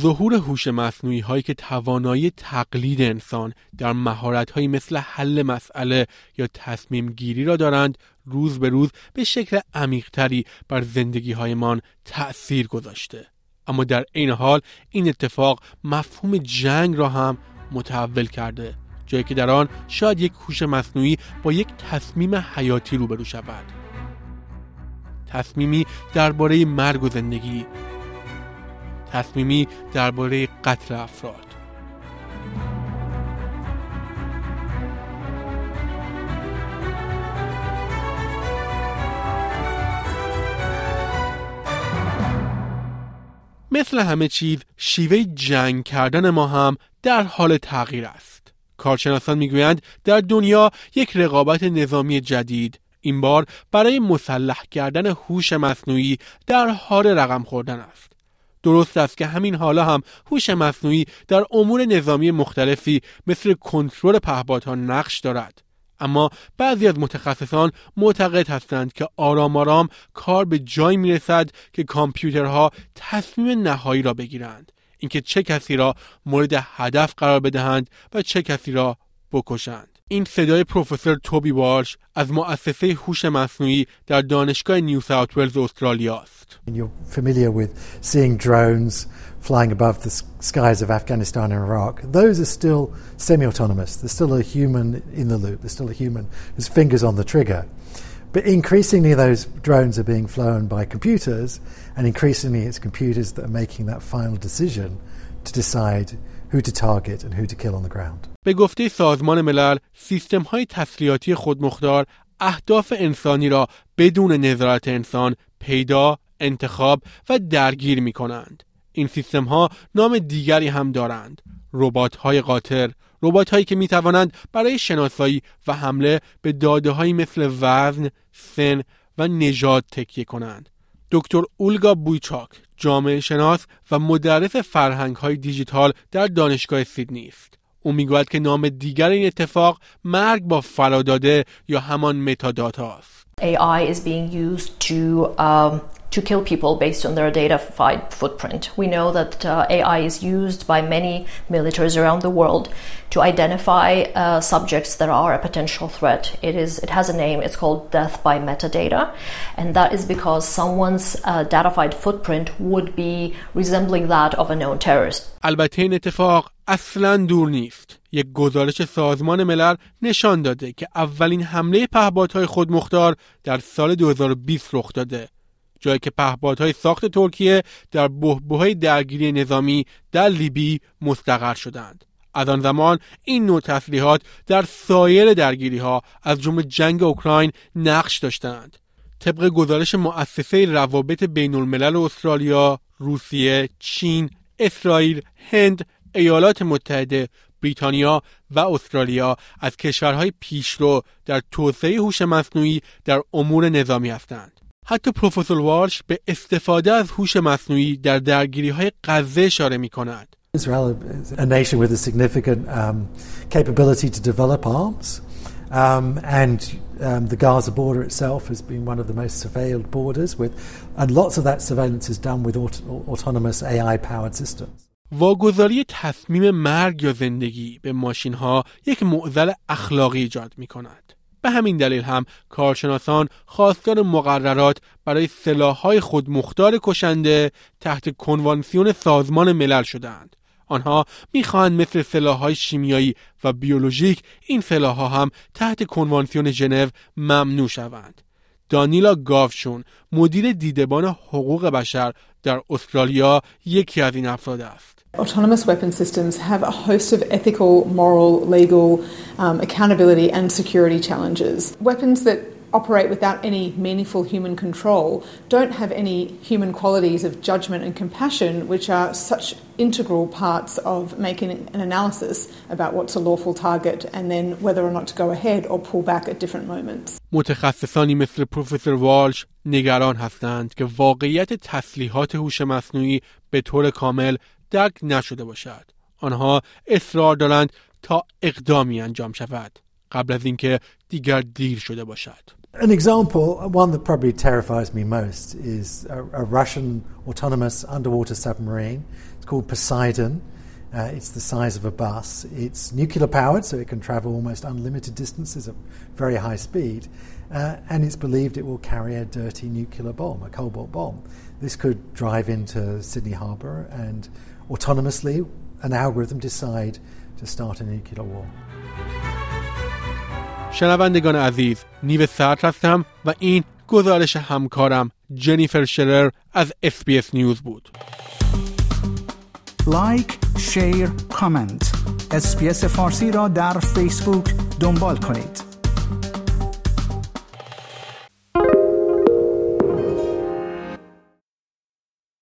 ظهور هوش مصنوعی هایی که توانایی تقلید انسان در مهارت هایی مثل حل مسئله یا تصمیم گیری را دارند روز به روز به شکل عمیقتری بر زندگی هایمان تأثیر گذاشته. اما در این حال این اتفاق مفهوم جنگ را هم متحول کرده جایی که در آن شاید یک هوش مصنوعی با یک تصمیم حیاتی روبرو شود. تصمیمی درباره مرگ و زندگی تصمیمی درباره قتل افراد مثل همه چیز شیوه جنگ کردن ما هم در حال تغییر است. کارشناسان می‌گویند در دنیا یک رقابت نظامی جدید این بار برای مسلح کردن هوش مصنوعی در حال رقم خوردن است. درست است که همین حالا هم هوش مصنوعی در امور نظامی مختلفی مثل کنترل پهپادها نقش دارد. اما بعضی از متخصصان معتقد هستند که آرام آرام کار به جایی می رسد که کامپیوترها تصمیم نهایی را بگیرند اینکه چه کسی را مورد هدف قرار بدهند و چه کسی را بکشند این صدای پروفسور توبی وارش از مؤسسه هوش مصنوعی در دانشگاه نیو ساوت ولز استرالیا است. You're familiar with seeing drones flying above the skies of Afghanistan and Iraq. Those are still semi-autonomous. There's still a human in the loop. There's still a human whose fingers on the trigger. But increasingly those drones are being flown by computers and increasingly it's computers that are making that final decision to decide who to target and who to kill on the ground. به گفته سازمان ملل سیستم های تسلیحاتی خودمختار اهداف انسانی را بدون نظارت انسان پیدا، انتخاب و درگیر می کنند. این سیستم ها نام دیگری هم دارند. ربات های قاطر، ربات هایی که می توانند برای شناسایی و حمله به داده هایی مثل وزن، سن و نژاد تکیه کنند. دکتر اولگا بویچاک جامعه شناس و مدرس فرهنگ های دیجیتال در دانشگاه سیدنی است. او می‌گوید که نام دیگر این اتفاق مرگ با فراداده یا همان متادات است. AI is being used to um, to kill people based on their data footprint. We know that uh, AI is used by many militaries around the world to identify uh, subjects that are a potential threat. It is it has a name. It's called death by metadata, and that is because someone's uh, datafied footprint would be resembling that of a known terrorist. البته این اتفاق اصلا دور نیست. یک گزارش سازمان ملل نشان داده که اولین حمله پهپادهای خودمختار در سال 2020 رخ داده. جایی که پهپادهای ساخت ترکیه در بحبوهای درگیری نظامی در لیبی مستقر شدند. از آن زمان این نوع تسلیحات در سایر درگیری ها از جمله جنگ اوکراین نقش داشتند. طبق گزارش مؤسسه روابط بین الملل استرالیا، روسیه، چین، اسرائیل، هند، ایالات متحده، بریتانیا و استرالیا از کشورهای پیشرو در توسعه هوش مصنوعی در امور نظامی هستند. حتی پروفسور وارش به استفاده از هوش مصنوعی در درگیری های غزه اشاره می کند. Israel is a nation with a significant um, capability to develop arms. Um, and um, the Gaza border itself has been one of the most surveilled borders, with, and lots of that surveillance is done with aut- autonomous AI powered systems. واگذاری تصمیم مرگ یا زندگی به ماشین ها یک معضل اخلاقی ایجاد می کند. به همین دلیل هم کارشناسان خواستار مقررات برای سلاحهای خودمختار کشنده تحت کنوانسیون سازمان ملل شدند. آنها می‌خواهند مثل سلاحهای شیمیایی و بیولوژیک این سلاحها هم تحت کنوانسیون ژنو ممنوع شوند. دانیلا گاوشون مدیر دیدبان حقوق بشر در استرالیا یکی از این افراد است. Autonomous weapon systems have a host of ethical, moral, legal, um, accountability, and security challenges. Weapons that operate without any meaningful human control don't have any human qualities of judgment and compassion, which are such integral parts of making an analysis about what's a lawful target and then whether or not to go ahead or pull back at different moments. متخصصانی مثل پروفسور والش نگران هستند که واقعیت تسلیحات هوش مصنوعی به طور کامل درک نشده باشد. آنها اصرار دارند تا اقدامی انجام شود قبل از اینکه دیگر دیر شده باشد. An example, one that probably terrifies me most, is a, a Russian autonomous underwater submarine. It's called Poseidon. Uh, it's the size of a bus. It's nuclear powered, so it can travel almost unlimited distances at very high speed. Uh, and it's believed it will carry a dirty nuclear bomb, a cobalt bomb. This could drive into Sydney Harbour and autonomously, an algorithm decide to start a nuclear war. شنوندگان عزیز نیو صدر هستم و این گزارش همکارم جنیفر شرر از SBS News بود. like، share، comment SBS فارسی را در فیسبوک دنبال کنید.